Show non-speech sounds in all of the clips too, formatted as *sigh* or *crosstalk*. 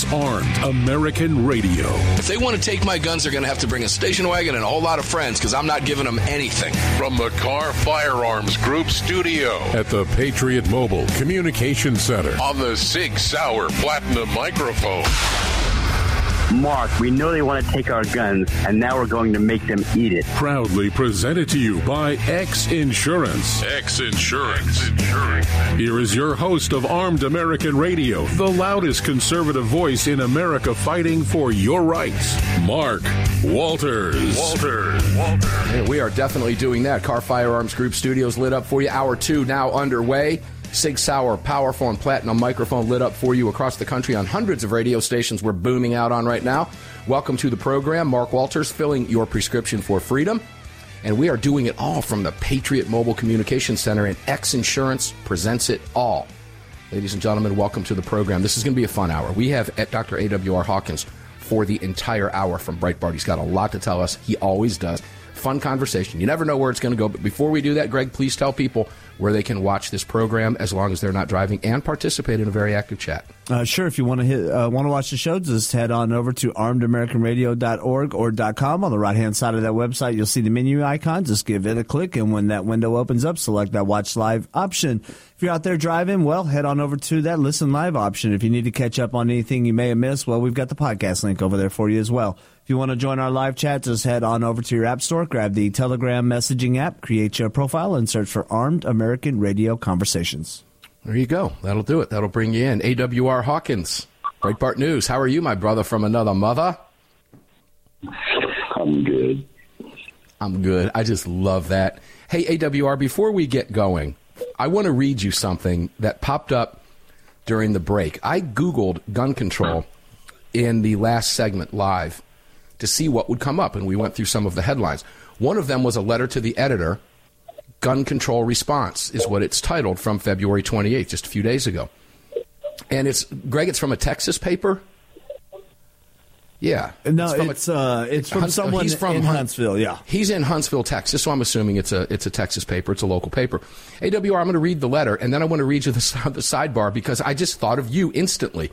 Is Armed American Radio. If they want to take my guns, they're going to have to bring a station wagon and a whole lot of friends because I'm not giving them anything. From the Kahr Firearms Group studio at the Patriot Mobile Communication Center on the Sig Sauer Platinum microphone. Mark, we know they want to take our guns, and now we're going to make them eat it. Proudly presented to you by X Insurance. X Insurance. Here is your host of Armed American Radio, the loudest conservative voice in America fighting for your rights, Mark Walters. Walters. Walters. Yeah, we are definitely doing that. Kahr Firearms Group Studios lit up for you. Hour two now underway. Sig Sauer powerful and platinum microphone lit up for you across the country on hundreds of radio stations we're booming out on right now. Welcome to the program. Mark Walters filling your prescription for freedom. And we are doing it all from the Patriot Mobile Communication Center, and X Insurance presents it all. Ladies and gentlemen, welcome to the program. This is going to be a fun hour. We have eh, at Dr. A.W.R. Hawkins for the entire hour from Breitbart. He's got a lot to tell us. He always does. Fun conversation. You never know where it's going to go. But before we do that, Greg, please tell people where they can watch this program as long as they're not driving and participate in a very active chat. Uh, sure. If you want to hit, uh, want to watch the show, just head on over to armedamericanradio.org or .com. On the right hand side of that website, you'll see the menu icon. Just give it a click, and when that window opens up, select that Watch Live option. If you're out there driving, well, head on over to that Listen Live option. If you need to catch up on anything you may have missed, well, we've got the podcast link over there for you as well. If you want to join our live chat, just head on over to your app store, grab the Telegram messaging app, create your profile, and search for Armed American Radio Conversations. There you go. That'll do it. That'll bring you in. AWR Hawkins, Breitbart News. How are you, my brother from another mother? I'm good. I'm good. I just love that. Hey, AWR, before we get going, I want to read you something that popped up during the break. I Googled gun control in the last segment live to see what would come up, and we went through some of the headlines. One of them was a letter to the editor. Gun Control Response is what it's titled from February 28th, just a few days ago. And it's, Greg, it's from a Texas paper. Yeah. No, from it's, uh, it's from Hunt- someone he's from in Hunt- Huntsville, yeah. He's in Huntsville, Texas, so I'm assuming it's a it's a Texas paper. It's a local paper. AWR, I'm going to read the letter, and then I want to read you the, *laughs* the sidebar because I just thought of you instantly.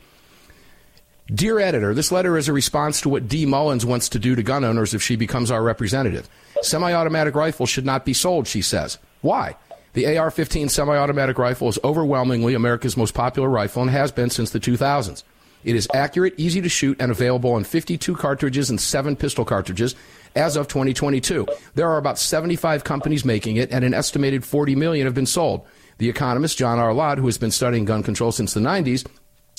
Dear editor, this letter is a response to what Dee Mullins wants to do to gun owners if she becomes our representative. Semi automatic rifles should not be sold, she says. Why? The AR 15 semi automatic rifle is overwhelmingly America's most popular rifle and has been since the 2000s. It is accurate, easy to shoot, and available in 52 cartridges and 7 pistol cartridges as of 2022. There are about 75 companies making it, and an estimated 40 million have been sold. The economist John R. Lott, who has been studying gun control since the 90s,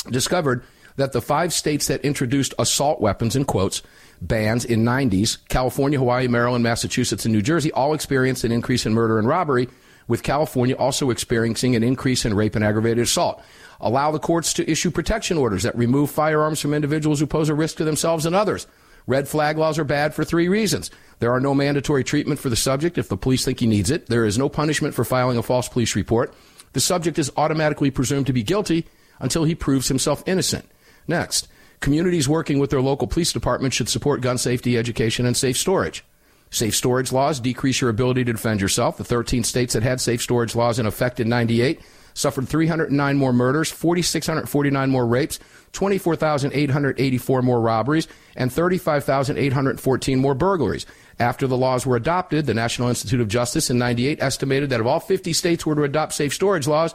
discovered that the five states that introduced assault weapons in quotes bans in 90s california hawaii maryland massachusetts and new jersey all experienced an increase in murder and robbery with california also experiencing an increase in rape and aggravated assault. Allow the courts to issue protection orders that remove firearms from individuals who pose a risk to themselves and others. Red flag laws are bad for three reasons. There are no mandatory treatment for the subject if the police think he needs it. There is no punishment for filing a false police report. The subject is automatically presumed to be guilty until he proves himself innocent Next, communities working with their local police department should support gun safety education and safe storage. Safe storage laws decrease your ability to defend yourself. The 13 states that had safe storage laws in effect in 98 suffered 309 more murders, 4,649 more rapes, 24,884 more robberies, and 35,814 more burglaries. After the laws were adopted, the National Institute of Justice in 98 estimated that if all 50 states were to adopt safe storage laws,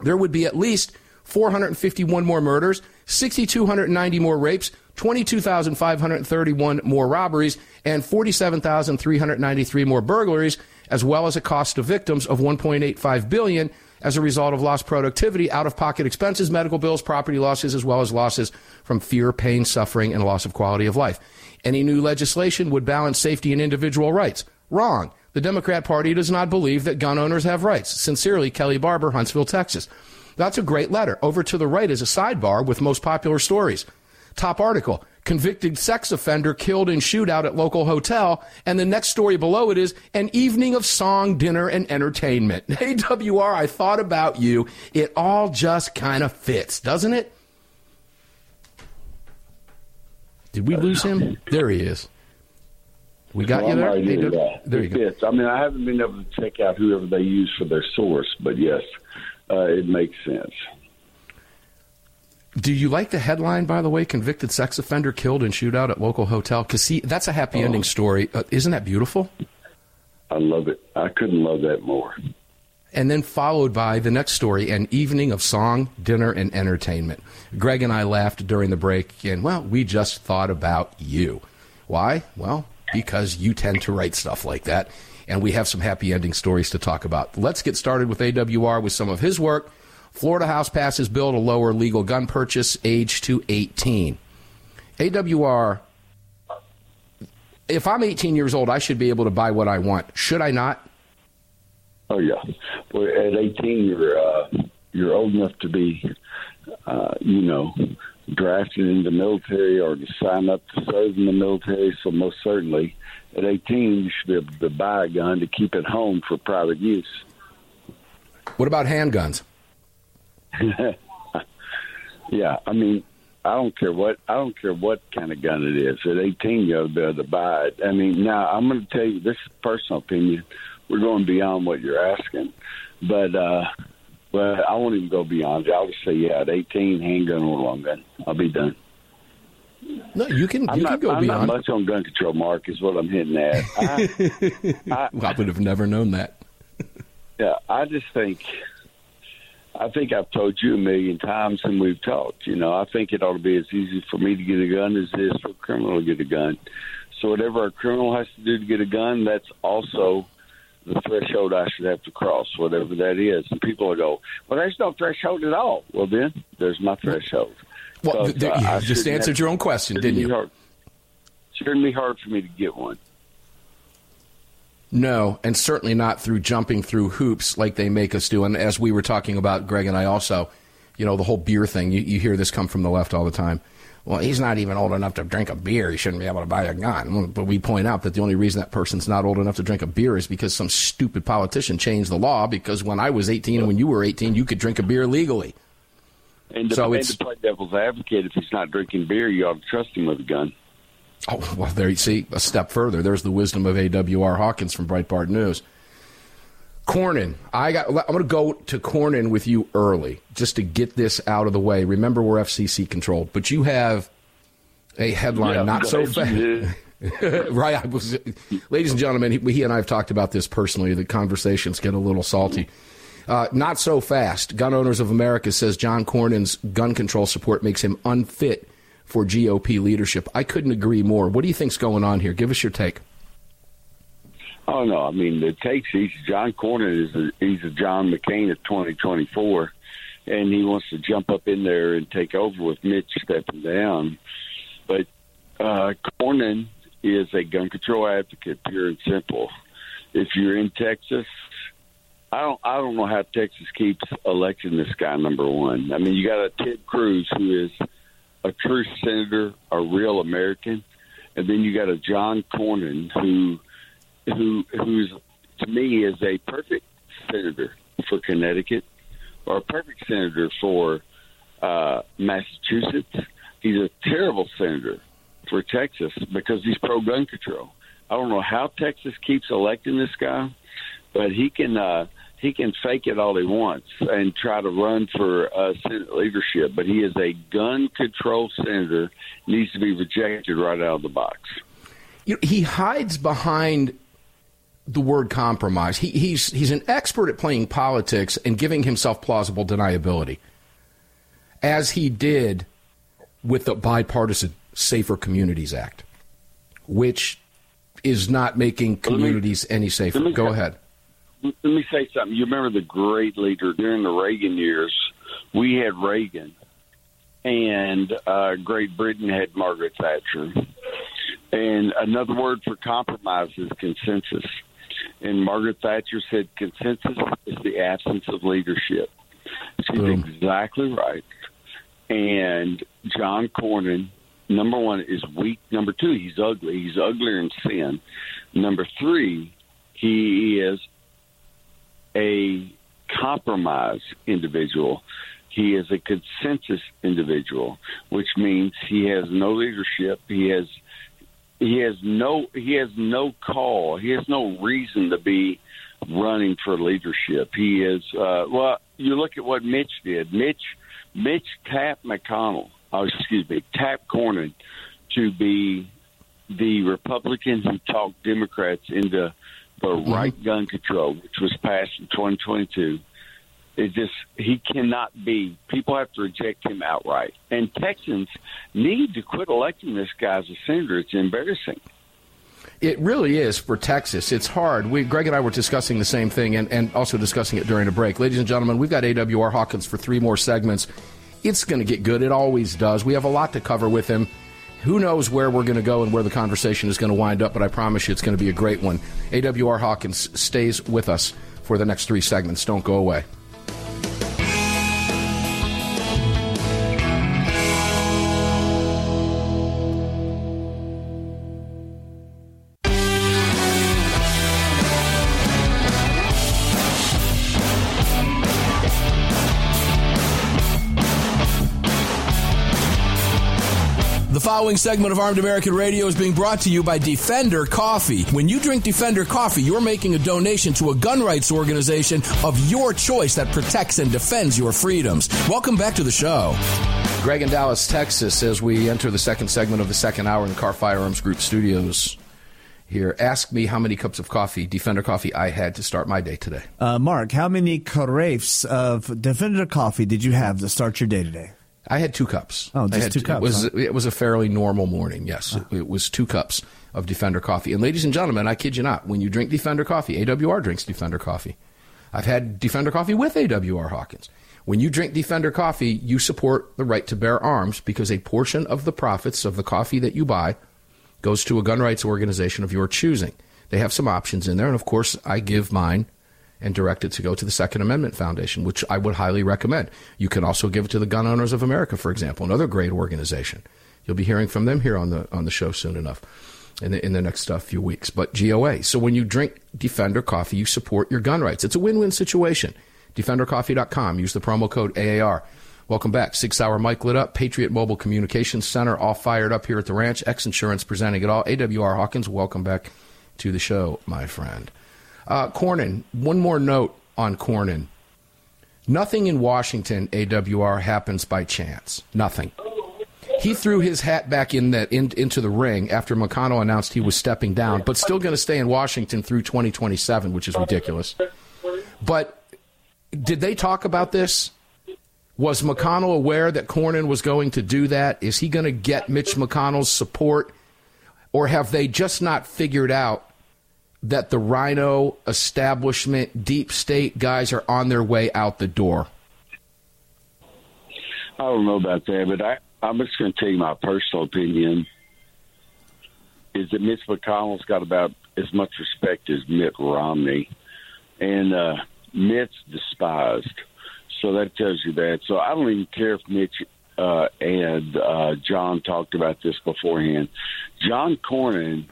there would be at least 451 more murders, 6,290 more rapes, 22,531 more robberies, and 47,393 more burglaries, as well as a cost to victims of 1.85 billion as a result of lost productivity, out-of-pocket expenses, medical bills, property losses, as well as losses from fear, pain, suffering, and loss of quality of life. Any new legislation would balance safety and individual rights. Wrong. The Democrat Party does not believe that gun owners have rights. Sincerely, Kelly Barber, Huntsville, Texas. That's a great letter. Over to the right is a sidebar with most popular stories. Top article convicted sex offender killed in shootout at local hotel. And the next story below it is an evening of song, dinner, and entertainment. *laughs* AWR, I thought about you. It all just kind of fits, doesn't it? Did we lose him? There he is. We got Well, you there? Right here, uh, There you It go. fits. I mean, I haven't been able to check out whoever they use for their source, but yes, uh, it makes sense. Do you like the headline, by the way? Convicted sex offender killed in shootout at local hotel. Because see, that's a happy ending story. Uh, isn't that beautiful? I love it. I couldn't love that more. And then followed by the next story, an evening of song, dinner, and entertainment. Greg and I laughed during the break, and well, we just thought about you. Why? Well, because you tend to write stuff like that, and we have some happy ending stories to talk about. Let's get started with AWR with some of his work. Florida House passes bill to lower legal gun purchase age to 18. AWR, if I'm 18 years old, I should be able to buy what I want. Should I not? Oh yeah. Well, at 18, you're uh, you're old enough to be, uh, you know, drafted in the military or to sign up to serve in the military. So most certainly, at 18, you should be able to buy a gun to keep at home for private use. What about handguns? *laughs* Yeah, I mean, I don't care what I don't care what kind of gun it is. At 18, you ought to be able to buy it. I mean, now I'm going to tell you this is personal opinion. We're going beyond what you're asking, but uh, well, I won't even go beyond it. I'll just say, yeah, at 18, handgun or long gun. I'll be done. No, you can. I'm You not. can go I'm beyond. not much on gun control, Mark. Is what I'm hitting at. *laughs* I, I would have never known that. Yeah, I just think, I think I've told you a million times and we've talked. You know, I think it ought to be as easy for me to get a gun as it is for a criminal to get a gun. So whatever a criminal has to do to get a gun, that's also the threshold I should have to cross, whatever that is. And people will go, "Well, there's no threshold at all." Well, then there's my threshold. Well, th- I you just answered your own question, didn't you? Hard, shouldn't be hard for me to get one. No, and certainly not through jumping through hoops like they make us do. And as we were talking about, Greg and I also, you know, the whole beer thing. You, you hear this come from the left all the time. Well, he's not even old enough to drink a beer. He shouldn't be able to buy a gun. But we point out that the only reason that person's not old enough to drink a beer is because some stupid politician changed the law. Because when I was 18 and when you were 18, you could drink a beer legally. And to, So and it's- to play devil's advocate, if he's not drinking beer, you ought to trust him with a gun. Oh, well, there you see a step further. There's the wisdom of AWR Hawkins from Breitbart News. Cornyn, I got. I'm going to go to Cornyn with you early, just to get this out of the way. Remember, we're FCC controlled, but you have a headline Yeah, not so fast. *laughs* right, I was, ladies and gentlemen, he, he and I have talked about this personally. The conversations get a little salty. Uh, not so fast. Gun Owners of America says John Cornyn's gun control support makes him unfit for GOP leadership. I couldn't agree more. What do you think's going on here? Give us your take. Oh no, I mean the takes. He's John Cornyn is a, he's a John McCain of 2024, and he wants to jump up in there and take over with Mitch stepping down. But uh, Cornyn is a gun control advocate, pure and simple. If you're in Texas, I don't I don't know how Texas keeps electing this guy number one. I mean, you got a Ted Cruz who is a true senator, a real American, and then you got a John Cornyn who who who's to me is a perfect senator for Connecticut or a perfect senator for uh, Massachusetts. He's a terrible senator for Texas because he's pro gun control. I don't know how Texas keeps electing this guy, but he can uh, he can fake it all he wants and try to run for uh, Senate leadership. But he is a gun control senator, needs to be rejected right out of the box. He hides behind the word compromise. He, he's he's an expert at playing politics and giving himself plausible deniability, as he did with the bipartisan Safer Communities Act, which is not making communities any safer. me- Go ahead. let me say something. You remember the great leader during the Reagan years? We had Reagan, and uh, Great Britain had Margaret Thatcher. And another word for compromise is consensus. And Margaret Thatcher said consensus is the absence of leadership. She's Boom. exactly right. And John Cornyn, number one, is weak. Number two, he's ugly. He's uglier in sin. Number three, he is a compromise individual. He is a consensus individual, which means he has no leadership. He has he has no he has no call. He has no reason to be running for leadership. He is uh, well. You look at what Mitch did. Mitch Mitch tapped McConnell. Oh, excuse me, tapped Cornyn to be the Republican who talked Democrats into the right gun control, which was passed in 2022. It just he cannot be. People have to reject him outright, and Texans need to quit electing this guy as a senator. It's embarrassing. It really is for Texas. It's hard. We, Greg and I were discussing the same thing and, and also discussing it during a break. Ladies and gentlemen, we've got AWR Hawkins for three more segments. It's going to get good. It always does. We have a lot to cover with him. Who knows where we're going to go and where the conversation is going to wind up, but I promise you it's going to be a great one. AWR Hawkins stays with us for the next three segments. Don't go away. Following segment of Armed American Radio is being brought to you by Defender Coffee. When you drink Defender Coffee, you're making a donation to a gun rights organization of your choice that protects and defends your freedoms. Welcome back to the show. Greg in Dallas, Texas, as we enter the second segment of the second hour in the Kahr Firearms Group studios. Here, ask me how many cups of coffee, Defender coffee, I had to start my day today. Uh, Mark, how many carafes of Defender coffee did you have to start your day today? I had two cups. Oh, just I had, two cups, It was huh? it was a fairly normal morning. Yes, it, it was two cups of Defender coffee. And ladies and gentlemen, I kid you not, when you drink Defender coffee, AWR drinks Defender coffee. I've had Defender coffee with AWR Hawkins. When you drink Defender coffee, you support the right to bear arms because a portion of the profits of the coffee that you buy goes to a gun rights organization of your choosing. They have some options in there, and of course, I give mine and direct it to go to the Second Amendment Foundation, which I would highly recommend. You can also give it to the Gun Owners of America, for example, another great organization. You'll be hearing from them here on the on the show soon enough, in the in the next uh, few weeks. But GOA. So when you drink Defender coffee, you support your gun rights. It's a win-win situation. DefenderCoffee.com. Use the promo code AAR. Welcome back. Sig Sauer Mike lit up. Patriot Mobile Communications Center all fired up here at the ranch. X Insurance presenting it all. AWR Hawkins, welcome back to the show, my friend. Uh, Cornyn, one more note on Cornyn. Nothing in Washington, AWR, happens by chance. Nothing. He threw his hat back in that in, into the ring after McConnell announced he was stepping down, but still going to stay in Washington through 2027, which is ridiculous. But did they talk about this? Was McConnell aware that Cornyn was going to do that? Is he going to get Mitch McConnell's support? Or have they just not figured out that the RINO establishment, deep state guys are on their way out the door? I don't know about that, but I, I'm just going to tell you my personal opinion is that Mitch McConnell's got about as much respect as Mitt Romney, and uh, Mitt's despised. So that tells you that. So I don't even care if Mitch uh, and uh, John talked about this beforehand. John Cornyn,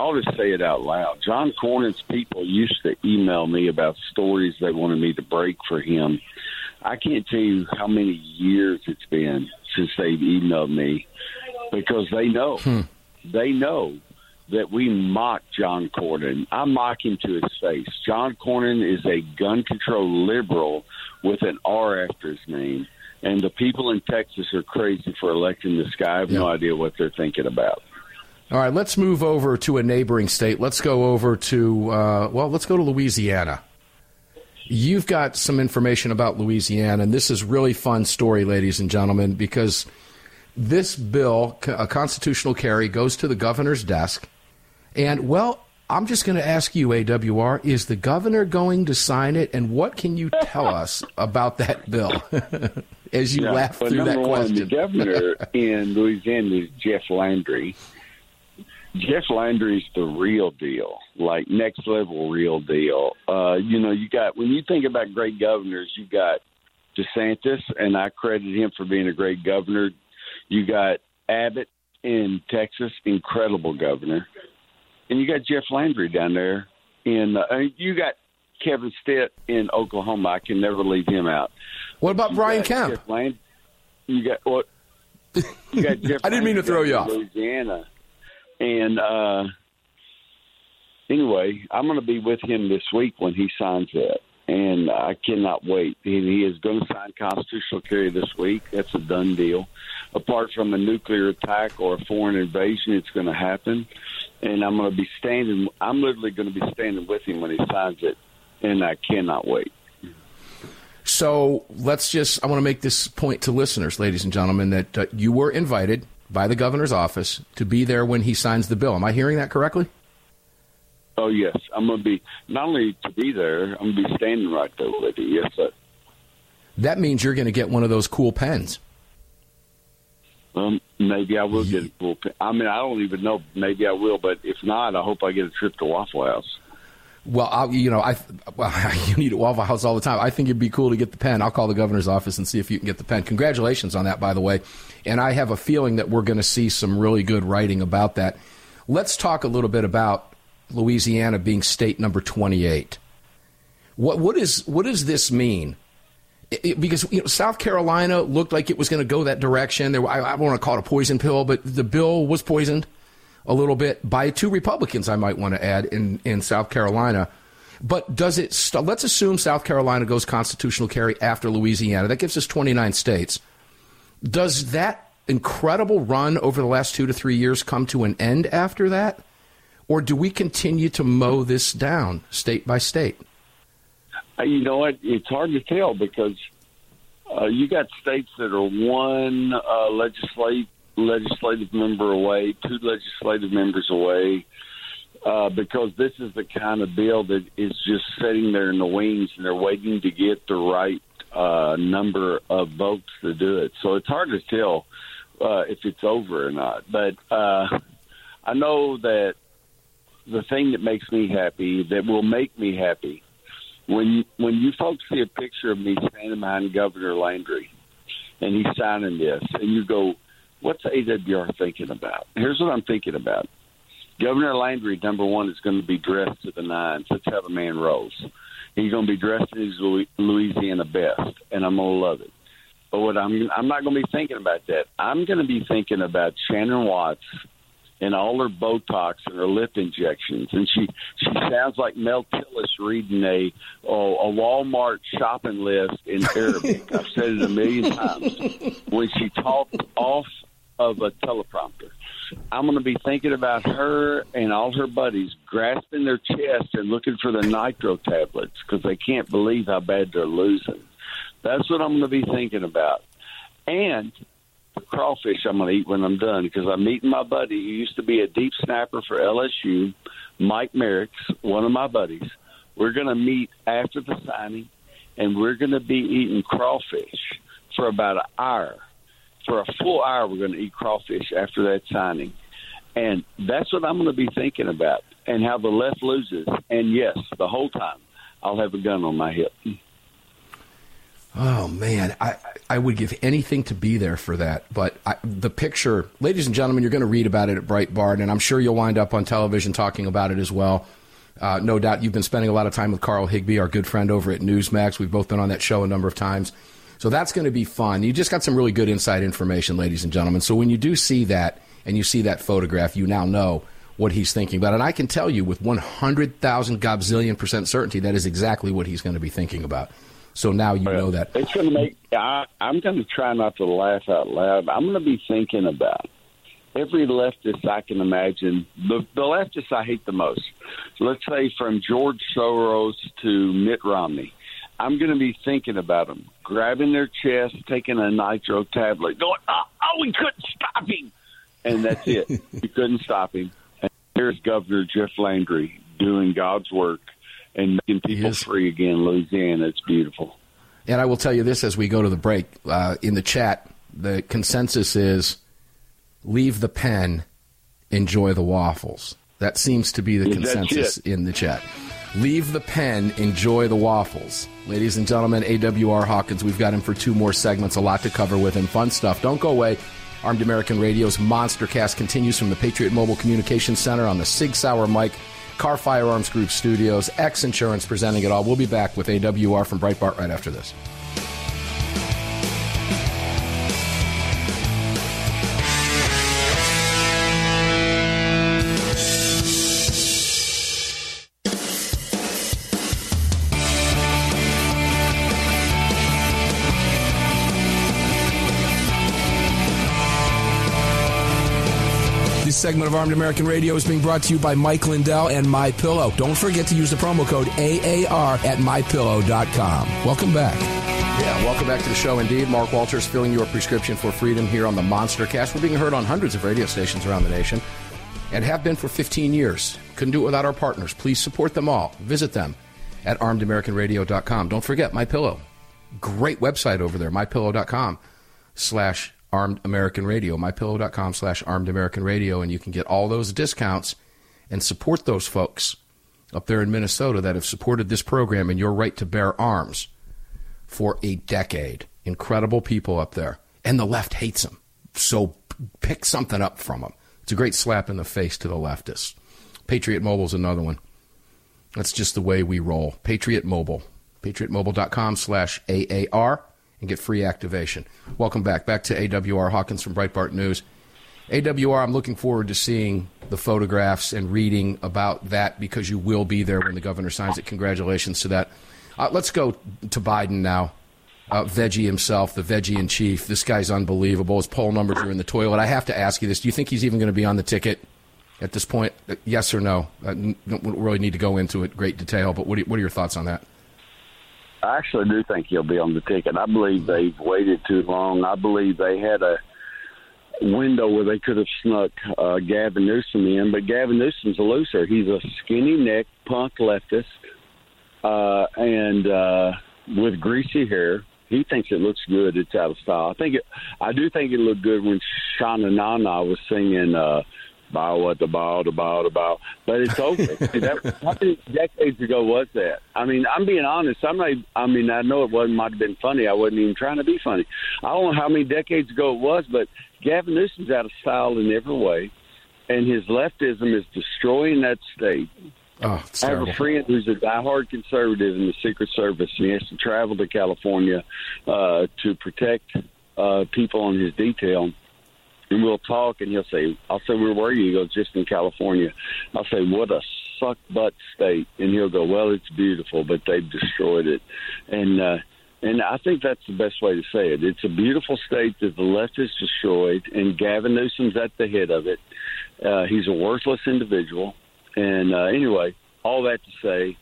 I'll just say it out loud. John Cornyn's people used to email me about stories they wanted me to break for him. I can't tell you how many years it's been since they've emailed me because they know. Hmm. They know that we mock John Cornyn. I mock him to his face. John Cornyn is a gun control liberal with an R after his name. And the people in Texas are crazy for electing this guy. I have no idea what they're thinking about. All right, let's move over to a neighboring state. Let's go over to, uh, well, let's go to Louisiana. You've got some information about Louisiana, and this is really fun story, ladies and gentlemen, because this bill, a constitutional carry, goes to the governor's desk. And, well, I'm just going to ask you, AWR, is the governor going to sign it? And what can you tell us about that bill *laughs* as you Yeah, laugh through that one, question? the governor *laughs* in Louisiana is Jeff Landry. Jeff Landry's the real deal, like next level real deal. Uh, you know, you got when you think about great governors, you got DeSantis, and I credit him for being a great governor. You got Abbott in Texas, incredible governor, and you got Jeff Landry down there in. Uh, you got Kevin Stitt in Oklahoma. I can never leave him out. What about You Brian Kemp? Jeff Land- you got what? *laughs* You got Jeff. I didn't mean to throw you off. in Louisiana, and uh, anyway, I'm going to be with him this week when he signs that, and I cannot wait. He, he is going to sign constitutional carry this week. That's a done deal. Apart from a nuclear attack or a foreign invasion, it's going to happen, and I'm going to be standing. I'm literally going to be standing with him when he signs it, and I cannot wait. So let's just, I want to make this point to listeners, ladies and gentlemen, that uh, you were invited by the governor's office to be there when he signs the bill. Am I hearing that correctly? Oh yes, I'm going to be not only to be there, I'm going to be standing right there with you. Yes, sir. That means you're going to get one of those cool pens. Um, maybe I will get a cool. pen. I mean, I don't even know. Maybe I will, but if not, I hope I get a trip to Waffle House. Well, I'll, you know, I well, *laughs* you need at Waffle House all the time. I think it'd be cool to get the pen. I'll call the governor's office and see if you can get the pen. Congratulations on that, by the way. And I have a feeling that we're going to see some really good writing about that. Let's talk a little bit about Louisiana being state number 28. What what is what does this mean? It- it- because you know, South Carolina looked like it was going to go that direction. There, I, I don't want to call it a poison pill, but the bill was poisoned a little bit by two Republicans. I might want to add in in South Carolina. But does it? St- let's assume South Carolina goes constitutional carry after Louisiana. That gives us 29 states. Does that incredible run over the last two to three years come to an end after that, or do we continue to mow this down state by state? Uh, You know what? It's hard to tell because uh, you got states that are one uh, legislative legislative member away, two legislative members away, uh, because this is the kind of bill that is just sitting there in the wings and they're waiting to get the right uh, number of votes to do it. So it's hard to tell uh, if it's over or not. But uh, I know that the thing that makes me happy, that will make me happy, when when you folks see a picture of me standing behind Governor Landry and he's signing this, and you go, "What's AWR thinking about?" Here's what I'm thinking about. Governor Landry, number one, is going to be dressed to the nines. Let's have a man rose. He's going to be dressed in his Louisiana best, and I'm going to love it. But what I'm I'm not going to be thinking about that. I'm going to be thinking about Shannon Watts and all her Botox and her lip injections, and she she sounds like Mel Tillis reading a oh, a Walmart shopping list in *laughs* Arabic. I've said it a million times when she talks off of a teleprompter. I'm going to be thinking about her and all her buddies grasping their chest and looking for the nitro tablets because they can't believe how bad they're losing. That's what I'm going to be thinking about. And the crawfish I'm going to eat when I'm done because I'm meeting my buddy who used to be a deep snapper for LSU, Mike Merricks, one of my buddies. We're going to meet after the signing, and we're going to be eating crawfish for about an hour. For a full hour, we're going to eat crawfish after that signing. And that's what I'm going to be thinking about and how the left loses. And yes, the whole time, I'll have a gun on my hip. Oh man, I I would give anything to be there for that. But I, the picture, ladies and gentlemen, you're going to read about it at Breitbart, and I'm sure you'll wind up on television talking about it as well. Uh, no doubt, you've been spending a lot of time with Carl Higbie, our good friend over at Newsmax. We've both been on that show a number of times, so that's going to be fun. You just got some really good inside information, ladies and gentlemen. So when you do see that and you see that photograph, you now know what he's thinking about, and I can tell you with 100,000 gobzillion percent certainty that is exactly what he's going to be thinking about. So now you know that. It's going to make. I, I'm going to try not to laugh out loud. I'm going to be thinking about every leftist I can imagine. The, the leftists I hate the most. Let's say from George Soros to Mitt Romney. I'm going to be thinking about them, grabbing their chest, taking a nitro tablet, going, "Oh, oh we couldn't stop him," and that's it. *laughs* we couldn't stop him. And here's Governor Jeff Landry doing God's work and making people free again in Louisiana. It's beautiful. And I will tell you this as we go to the break. Uh, in the chat, the consensus is leave the pen, enjoy the waffles. That seems to be the consensus in the chat. Leave the pen, enjoy the waffles. Ladies and gentlemen, AWR Hawkins, we've got him for two more segments, a lot to cover with him. Fun stuff. Don't go away. Armed American Radio's Monster Cast continues from the Patriot Mobile Communications Center on the Sig Sauer Mike Kahr Firearms Group Studios. X Insurance presenting it all. We'll be back with AWR from Breitbart right after this. Segment of Armed American Radio is being brought to you by Mike Lindell and My Pillow. Don't forget to use the promo code AAR at mypillow.com. Welcome back. Yeah, welcome back to the show indeed. Mark Walters filling your prescription for freedom here on the Monster Cast. We're being heard on hundreds of radio stations around the nation and have been for 15 years. Couldn't do it without our partners. Please support them all. Visit them at armedamericanradio.com. Don't forget My Pillow. Great website over there, mypillow.com slash armed American radio, mypillow.com slash armed American radio, and you can get all those discounts and support those folks up there in Minnesota that have supported this program and your right to bear arms for a decade. Incredible people up there. And the left hates them. So pick something up from them. It's a great slap in the face to the leftists. Patriot Mobile's another one. That's just the way we roll. Patriot Mobile. PatriotMobile.com slash AAR and get free activation. Welcome back. Back to AWR Hawkins from Breitbart News. AWR, I'm looking forward to seeing the photographs and reading about that because you will be there when the governor signs it. Congratulations to that. Uh, let's go to Biden now. Uh, veggie himself, the veggie in chief. This guy's unbelievable. His poll numbers are in the toilet. I have to ask you this: Do you think he's even going to be on the ticket at this point? Uh, yes or no? I don't really need to go into it great detail, but what what are your thoughts on that? I actually do think he'll be on the ticket. I believe they've waited too long. I believe they had a window where they could have snuck uh, Gavin Newsom in, but Gavin Newsom's a loser. He's a skinny neck punk leftist, uh, and uh, with greasy hair. He thinks it looks good. It's out of style. I think it. I do think it looked good when Sha Na Na was singing. Uh, bow what the bow the bow the bow. But it's over. *laughs* that, how many decades ago was that? I mean, I'm being honest. I'm not. I mean, I know it wasn't might have been funny. I wasn't even trying to be funny. I don't know how many decades ago it was, but Gavin Newsom's out of style in every way, and his leftism is destroying that state. Oh, I have a friend who's a diehard conservative in the Secret Service, and he has to travel to California uh, to protect uh, people on his detail. And we'll talk, and he'll say, "I'll say, where were you?" He goes, "Just in California." I'll say, "What a suck butt state," and he'll go, "Well, it's beautiful, but they've destroyed it." And uh, and I think that's the best way to say it. It's a beautiful state that the left has destroyed, and Gavin Newsom's at the head of it. Uh, he's a worthless individual. And uh, anyway, all that to say,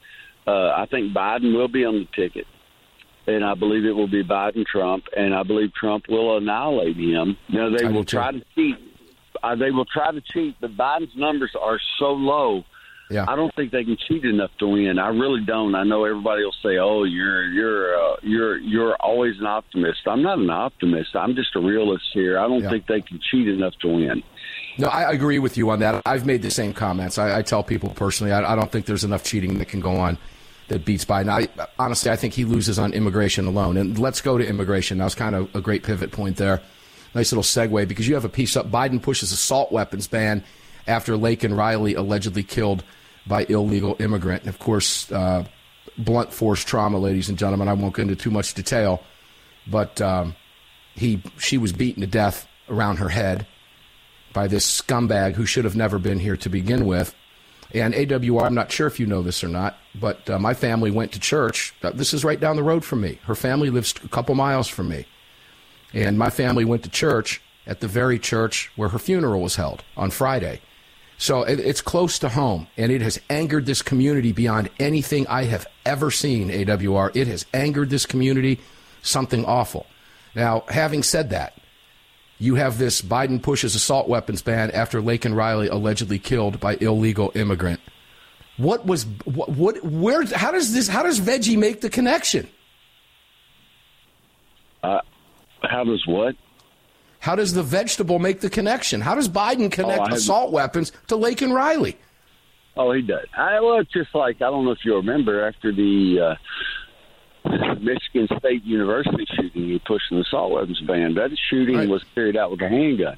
uh, I think Biden will be on the ticket, and I believe it will be Biden Trump, and I believe Trump will annihilate him. Now they I will too. try to cheat. Uh, they will try to cheat, but Biden's numbers are so low. Yeah. I don't think they can cheat enough to win. I really don't. I know everybody will say, "Oh, you're you're uh, you're you're always an optimist." I'm not an optimist. I'm just a realist here. I don't Yeah. think they can cheat enough to win. No, I agree with you on that. I've made the same comments. I, I tell people personally, I, I don't think there's enough cheating that can go on that beats Biden. I, honestly, I think he loses on immigration alone. And let's go to immigration. That was kind of a great pivot point there. Nice little segue because you have a piece up. Biden pushes assault weapons ban after Laken Riley allegedly killed by illegal immigrant. And of course, uh, blunt force trauma, ladies and gentlemen. I won't go into too much detail, but um, he she was beaten to death around her head by this scumbag who should have never been here to begin with. And AWR, I'm not sure if you know this or not, but uh, my family went to church. Uh, this is right down the road from me. Her family lives a couple miles from me. And my family went to church at the very church where her funeral was held on Friday. So it, it's close to home, and it has angered this community beyond anything I have ever seen, AWR. It has angered this community something awful. Now, having said that, you have this Biden pushes assault weapons ban after Laken Riley allegedly killed by illegal immigrant. What was what, what where how does this how does veggie make the connection? Uh, how does what? How does the vegetable make the connection? How does Biden connect Oh, assault weapons to Laken Riley? Oh, he does. I well, it's just like I don't know if you remember after the uh, Michigan State University shooting, he pushed the assault weapons ban. That shooting Right. was carried out with a handgun.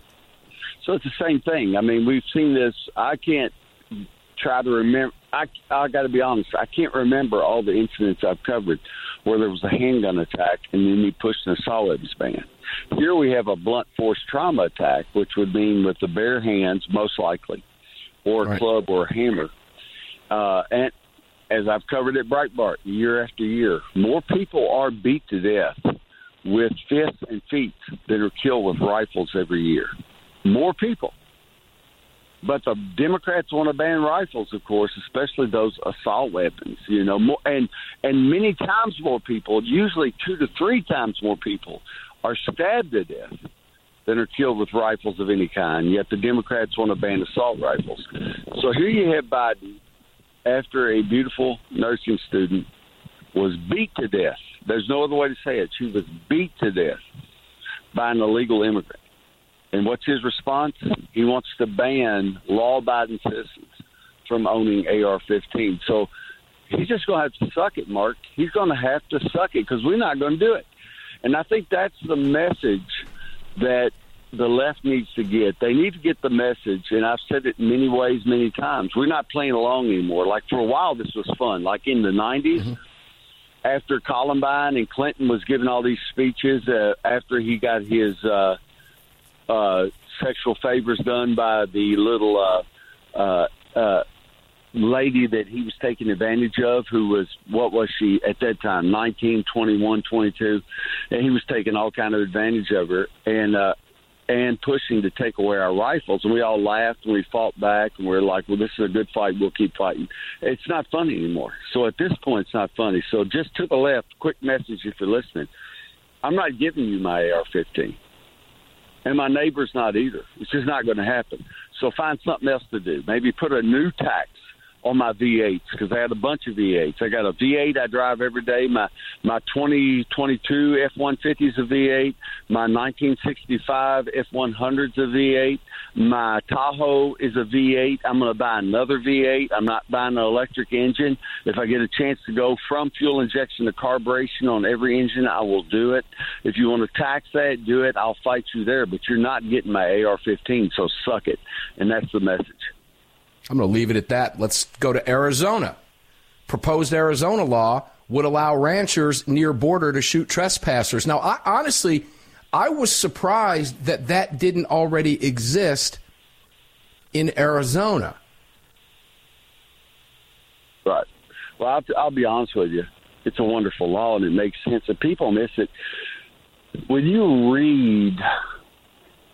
So it's the same thing. I mean, we've seen this. I can't try to remember. I I got to be honest. I can't remember all the incidents I've covered where there was a handgun attack and then he pushed an assault weapons ban. Here we have a blunt force trauma attack, which would mean with the bare hands, most likely, or a Right. club or a hammer. Uh, and as I've covered at Breitbart year after year, more people are beat to death with fists and feet than are killed with rifles every year. More people. But the Democrats want to ban rifles, of course, especially those assault weapons. You know, more and and many times more people, usually two to three times more people, are stabbed to death than are killed with rifles of any kind. Yet the Democrats want to ban assault rifles. So here you have Biden, after a beautiful nursing student was beat to death. There's no other way to say it. She was beat to death by an illegal immigrant. And what's his response? He wants to ban law abiding citizens from owning AR 15. So he's just going to have to suck it, Mark. He's going to have to suck it because we're not going to do it. And I think that's the message that the left needs to get. They need to get the message, and I've said it in many ways, many times. We're not playing along anymore. Like for a while, this was fun. Like in the 90s, after Columbine and Clinton was giving all these speeches, uh, after he got his uh, uh, sexual favors done by the little uh, uh, uh, lady that he was taking advantage of, who was what was she at that time, nineteen, twenty-one, twenty-two, and he was taking all kind of advantage of her and uh, and pushing to take away our rifles, and we all laughed and we fought back, and we are like, well, this is a good fight, we'll keep fighting. It's not funny anymore. So at this point, it's not funny. So just to the left, quick message if you're listening. I'm not giving you my AR-15 and my neighbor's not either. It's just not going to happen. So find something else to do. Maybe put a new tax on my V8s because I had a bunch of V8s. I got a V8 I drive every day. My my 2022 F150 is a V8. My 1965 F100 is a V8. My Tahoe is a V8. I'm going to buy another V8. I'm not buying an electric engine. If I get a chance to go from fuel injection to carburation on every engine, I will do it. If you want to tax that, do it. I'll fight you there. But you're not getting my AR-15, so suck it. And that's the message. I'm going to leave it at that. Let's go to Arizona. Proposed Arizona law would allow ranchers near border to shoot trespassers. Now, I, honestly, I was surprised that that didn't already exist in Arizona. Right. Well, I'll, I'll be honest with you. It's a wonderful law, and it makes sense. And people miss it. When you read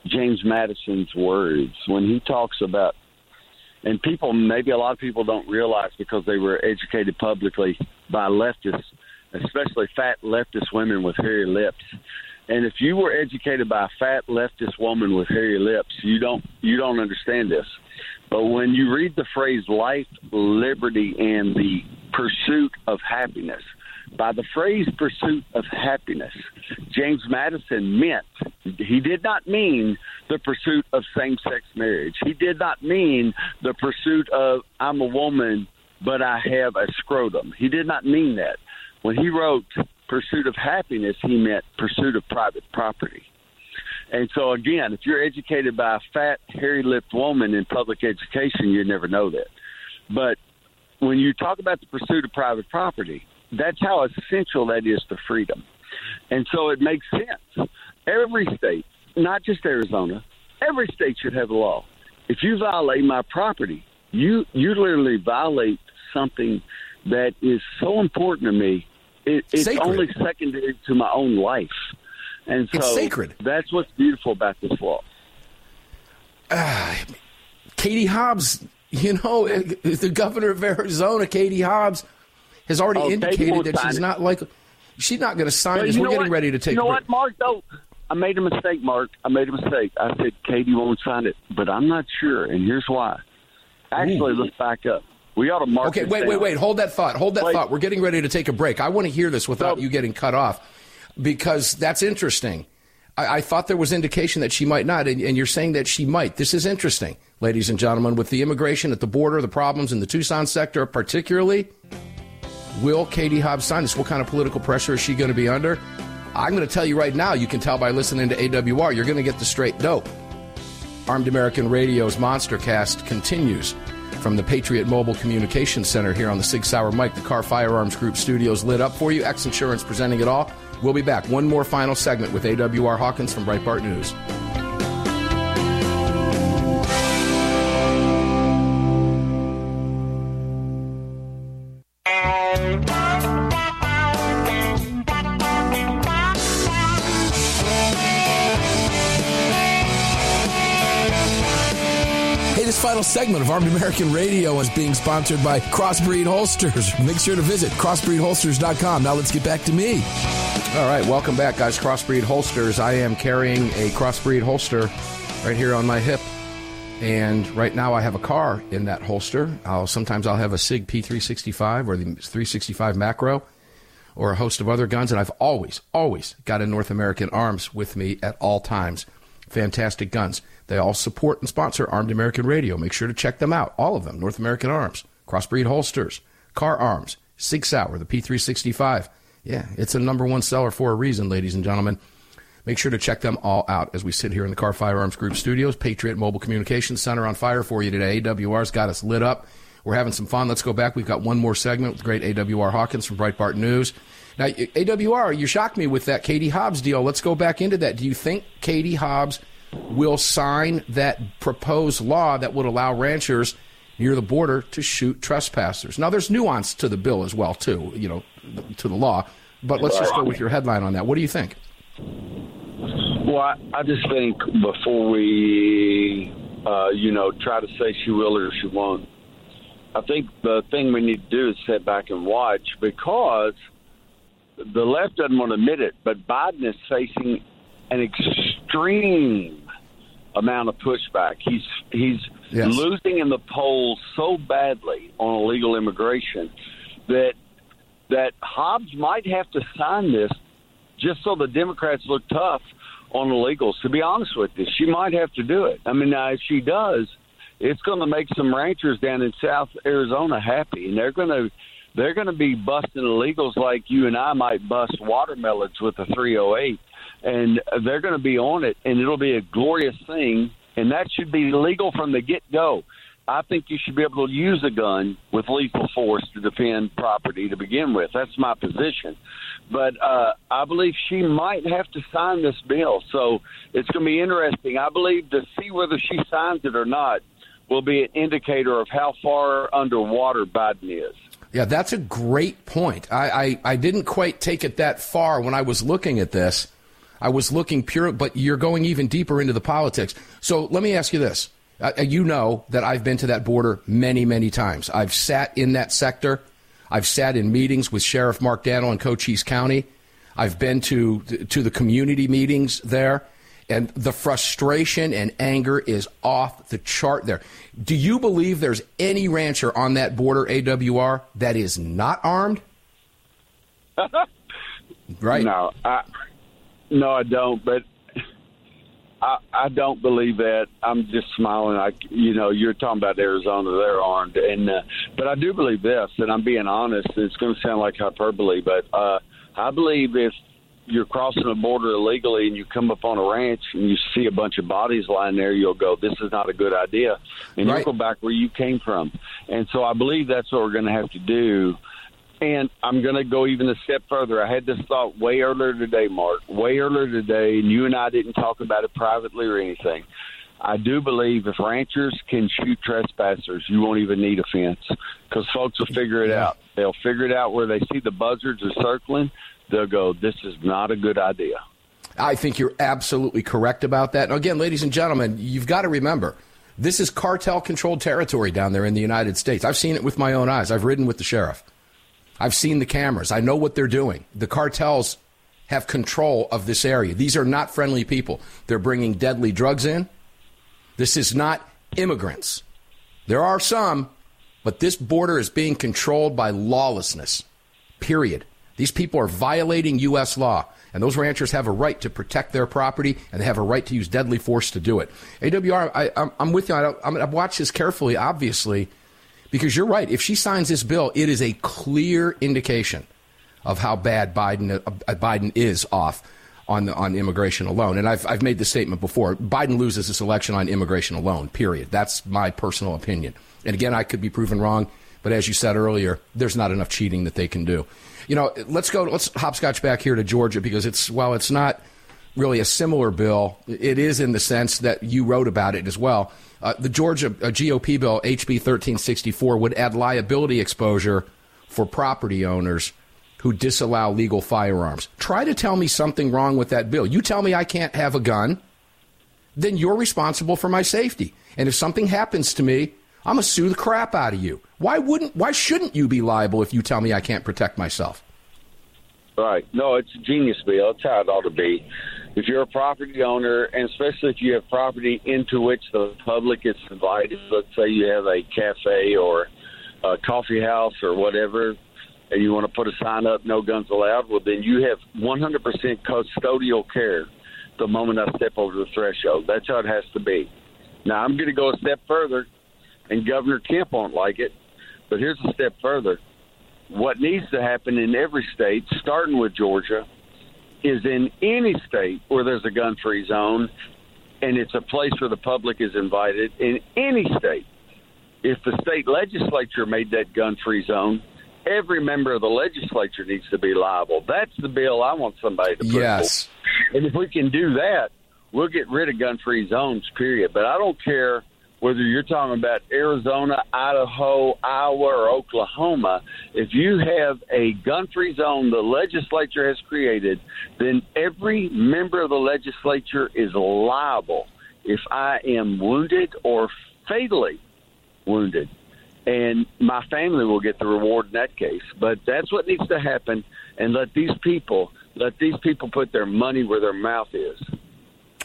James Madison's words, when he talks about, and people, maybe a lot of people don't realize because they were educated publicly by leftists, especially fat leftist women with hairy lips. And if you were educated by a fat leftist woman with hairy lips, you don't you don't understand this. But when you read the phrase life, liberty, and the pursuit of happiness, by the phrase pursuit of happiness, James Madison meant, he did not mean the pursuit of same sex marriage. He did not mean the pursuit of, I'm a woman, but I have a scrotum. He did not mean that. When he wrote pursuit of happiness, he meant pursuit of private property. And so, again, if you're educated by a fat, hairy lipped woman in public education, you'd never know that. But when you talk about the pursuit of private property, that's how essential that is to freedom. And so it makes sense. Every state, not just Arizona, every state should have a law. If you violate my property, you you literally violate something that is so important to me. It, it's Sacred. only secondary to my own life. And so It's sacred. that's what's beautiful about this law. *sighs* Katie Hobbs, you know, *laughs* the governor of Arizona, Katie Hobbs, has already Oh, indicated that she's it. not like she's not going to sign But this. We're getting what? ready to take. You know what, Mark? Though I made a mistake, Mark. I made a mistake. I said Katie won't sign it, but I'm not sure, and here's why. Actually, let's back up. We ought to mark. Okay, wait, wait, wait. Hold that thought. Hold that Wait. thought. We're getting ready to take a break. I want to hear this without No. you getting cut off because that's interesting. I, I thought there was indication that she might not, and, and you're saying that she might. This is interesting, ladies and gentlemen, with the immigration at the border, the problems in the Tucson sector, particularly. Will Katie Hobbs sign this? What kind of political pressure is she going to be under? I'm going to tell you right now, you can tell by listening to AWR, you're going to get the straight dope. Armed American Radio's Monster Cast continues from the Patriot Mobile Communications Center here on the Sig Sauer Mike. The Kahr Firearms Group studios lit up for you. X Insurance presenting it all. We'll be back. One more final segment with AWR Hawkins from Breitbart News. Segment of Armed American Radio is being sponsored by Crossbreed Holsters. Make sure to visit crossbreedholsters.com. Now let's get back to me. All right, welcome back, guys. Crossbreed holsters. I am carrying a crossbreed holster right here on my hip, and right now I have a Kahr in that holster. I'll sometimes I'll have a Sig P365 or the 365 Macro, or a host of other guns, and I've always, always got a North American Arms with me at all times. Fantastic guns. They all support and sponsor Armed American Radio. Make sure to check them out. All of them. North American Arms, Crossbreed Holsters, Kahr Arms, Sig Sauer, the P365. Yeah, it's a number one seller for a reason, ladies and gentlemen. Make sure to check them all out as we sit here in the Kahr Firearms Group studios. Patriot Mobile Communications Center on fire for you today. AWR's got us lit up. We're having some fun. Let's go back. We've got one more segment with great AWR Hawkins from Breitbart News. Now, AWR, you shocked me with that Katie Hobbs deal. Let's go back into that. Do you think Katie Hobbs will sign that proposed law that would allow ranchers near the border to shoot trespassers? Now, there's nuance to the bill as well, too, you know, to the law. But let's just go with your headline on that. What do you think? Well, I, I just think before we, uh, you know, try to say she will or she won't, I think the thing we need to do is sit back and watch because the left doesn't want to admit it, but Biden is facing an extreme amount of pushback. He's he's Yes. losing in the polls so badly on illegal immigration that that Hobbs might have to sign this just so the Democrats look tough on illegals. To be honest with you, she might have to do it. I mean, now if she does, it's going to make some ranchers down in South Arizona happy, and they're going to they're going to be busting illegals like you and I might bust watermelons with a 308, and they're going to be on it, and it'll be a glorious thing, and that should be legal from the get go. I think you should be able to use a gun with lethal force to defend property to begin with. That's my position. But uh, I believe she might have to sign this bill. So it's going to be interesting. I believe to see whether she signs it or not will be an indicator of how far underwater Biden is. Yeah, that's a great point. I, I, I didn't quite take it that far when I was looking at this. I was looking pure, but you're going even deeper into the politics. So let me ask you this. Uh, you know that I've been to that border many, many times. I've sat in that sector. I've sat in meetings with Sheriff Mark Dannels in Cochise County. I've been to to the community meetings there, and the frustration and anger is off the chart there. Do you believe there's any rancher on that border AWR that is not armed? *laughs* right. No, I no, I don't. But I I don't believe that. I'm just smiling. I you know you're talking about Arizona. They're armed, and uh, but I do believe this, and I'm being honest. It's going to sound like hyperbole, but uh, I believe if you're crossing a border illegally and you come up on a ranch and you see a bunch of bodies lying there, you'll go, "This is not a good idea," and Right. you'll go back where you came from. And so I believe that's what we're going to have to do. And I'm going to go even a step further. I had this thought way earlier today, Mark, way earlier today, and you and I didn't talk about it privately or anything. I do believe if ranchers can shoot trespassers, you won't even need a fence because folks will figure it out. They'll figure it out where they see the buzzards are circling. They'll go, this is not a good idea. I think you're absolutely correct about that. And again, ladies and gentlemen, you've got to remember this is cartel controlled territory down there in the United States. I've seen it with my own eyes. I've ridden with the sheriff. I've seen the cameras. I know what they're doing. The cartels have control of this area. These are not friendly people. They're bringing deadly drugs in. This is not immigrants. There are some, but this border is being controlled by lawlessness. Period. These people are violating U.S. law, and those ranchers have a right to protect their property, and they have a right to use deadly force to do it. AWR, I, am with you. I I've watched this carefully, obviously, because you're right. If she signs this bill, it is a clear indication of how bad Biden uh, Biden is off on on immigration alone. And I've I've made this statement before. Biden loses this election on immigration alone. Period. That's my personal opinion. And again, I could be proven wrong, but as you said earlier, there's not enough cheating that they can do. You know, let's go. Let's hopscotch back here to Georgia because it's while it's not really a similar bill, it is in the sense that you wrote about it as well. Uh, the Georgia uh, GOP bill, HB 1364, would add liability exposure for property owners who disallow legal firearms. Try to tell me something wrong with that bill. You tell me I can't have a gun, then you're responsible for my safety. And if something happens to me, I'm gonna sue the crap out of you. Why wouldn't why shouldn't you be liable if you tell me I can't protect myself? Right. No, it's a genius bill. It's how it ought to be. If you're a property owner, and especially if you have property into which the public is invited, let's say you have a cafe or a coffee house or whatever, and you want to put a sign up, no guns allowed, well, then you have 100% custodial care the moment I step over the threshold. That's how it has to be. Now, I'm going to go a step further, and Governor Kemp won't like it, but here's a step further. What needs to happen in every state, starting with Georgia, is in any state where there's a gun free zone and it's a place where the public is invited, in any state, if the state legislature made that gun free zone, every member of the legislature needs to be liable. That's the bill I want somebody to put Yes. And if we can do that, we'll get rid of gun free zones, period. But I don't care whether you're talking about Arizona, Idaho, Iowa, or Oklahoma. If you have a gun free zone the legislature has created, then every member of the legislature is liable if I am wounded or fatally wounded and my family will get the reward in that case. But that's what needs to happen, and let these people let these people put their money where their mouth is.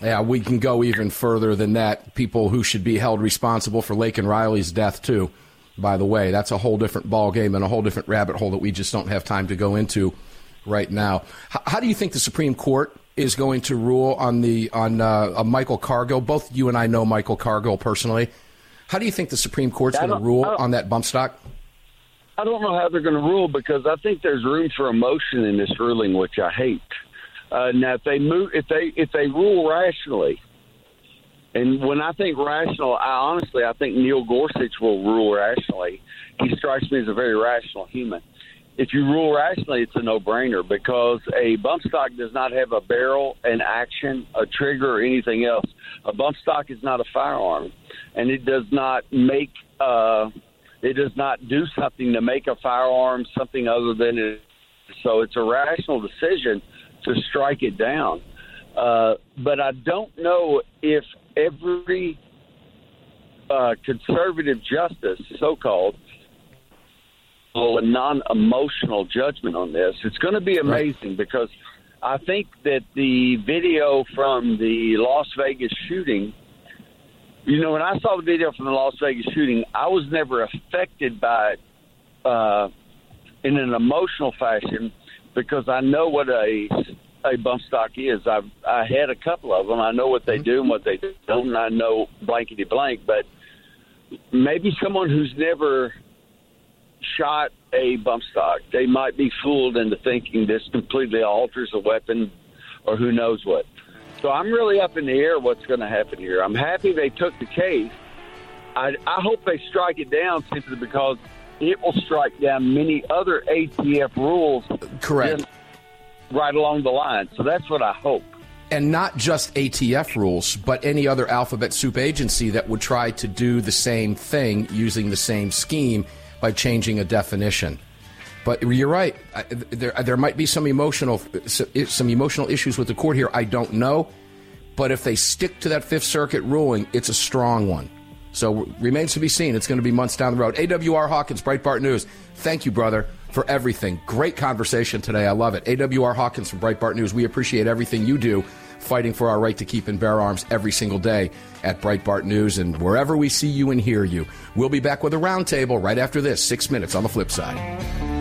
Yeah, we can go even further than that. People who should be held responsible for Laken Riley's death too. By the way, that's a whole different ball game and a whole different rabbit hole that we just don't have time to go into right now. How, how do you think the Supreme Court is going to rule on the on uh, Michael Cargill? Both you and I know Michael Cargill personally. How do you think the Supreme Court's going to rule on that bump stock? I don't know how they're going to rule because I think there's room for emotion in this ruling, which I hate. Uh, now, if they move, if they if they rule rationally, and when I think rational, I honestly I think Neil Gorsuch will rule rationally. He strikes me as a very rational human. If you rule rationally, it's a no-brainer because a bump stock does not have a barrel, an action, a trigger, or anything else. A bump stock is not a firearm and it does not make uh, it does not do something to make a firearm something other than it. So it's a rational decision to strike it down. Uh, but I don't know if every uh, conservative justice, so called, will a non emotional judgment on this. It's going to be amazing because I think that the video from the Las Vegas shooting you know, when I saw the video from the Las Vegas shooting, I was never affected by it uh, in an emotional fashion because I know what a a bump stock is. I've I had a couple of them. I know what they mm-hmm. do and what they don't. And I know blankety blank. But maybe someone who's never shot a bump stock, they might be fooled into thinking this completely alters a weapon, or who knows what. So I'm really up in the air what's going to happen here. I'm happy they took the case. I, I hope they strike it down simply because it will strike down many other ATF rules. Correct. Right along the line. So that's what I hope. And not just ATF rules, but any other alphabet soup agency that would try to do the same thing using the same scheme by changing a definition. But you're right. There, there might be some emotional, some emotional issues with the court here. I don't know, but if they stick to that Fifth Circuit ruling, it's a strong one. So remains to be seen. It's going to be months down the road. AWR Hawkins, Breitbart News. Thank you, brother, for everything. Great conversation today. I love it. AWR Hawkins from Breitbart News. We appreciate everything you do fighting for our right to keep and bear arms every single day at Breitbart News and wherever we see you and hear you. We'll be back with a roundtable right after this. Six minutes on the flip side.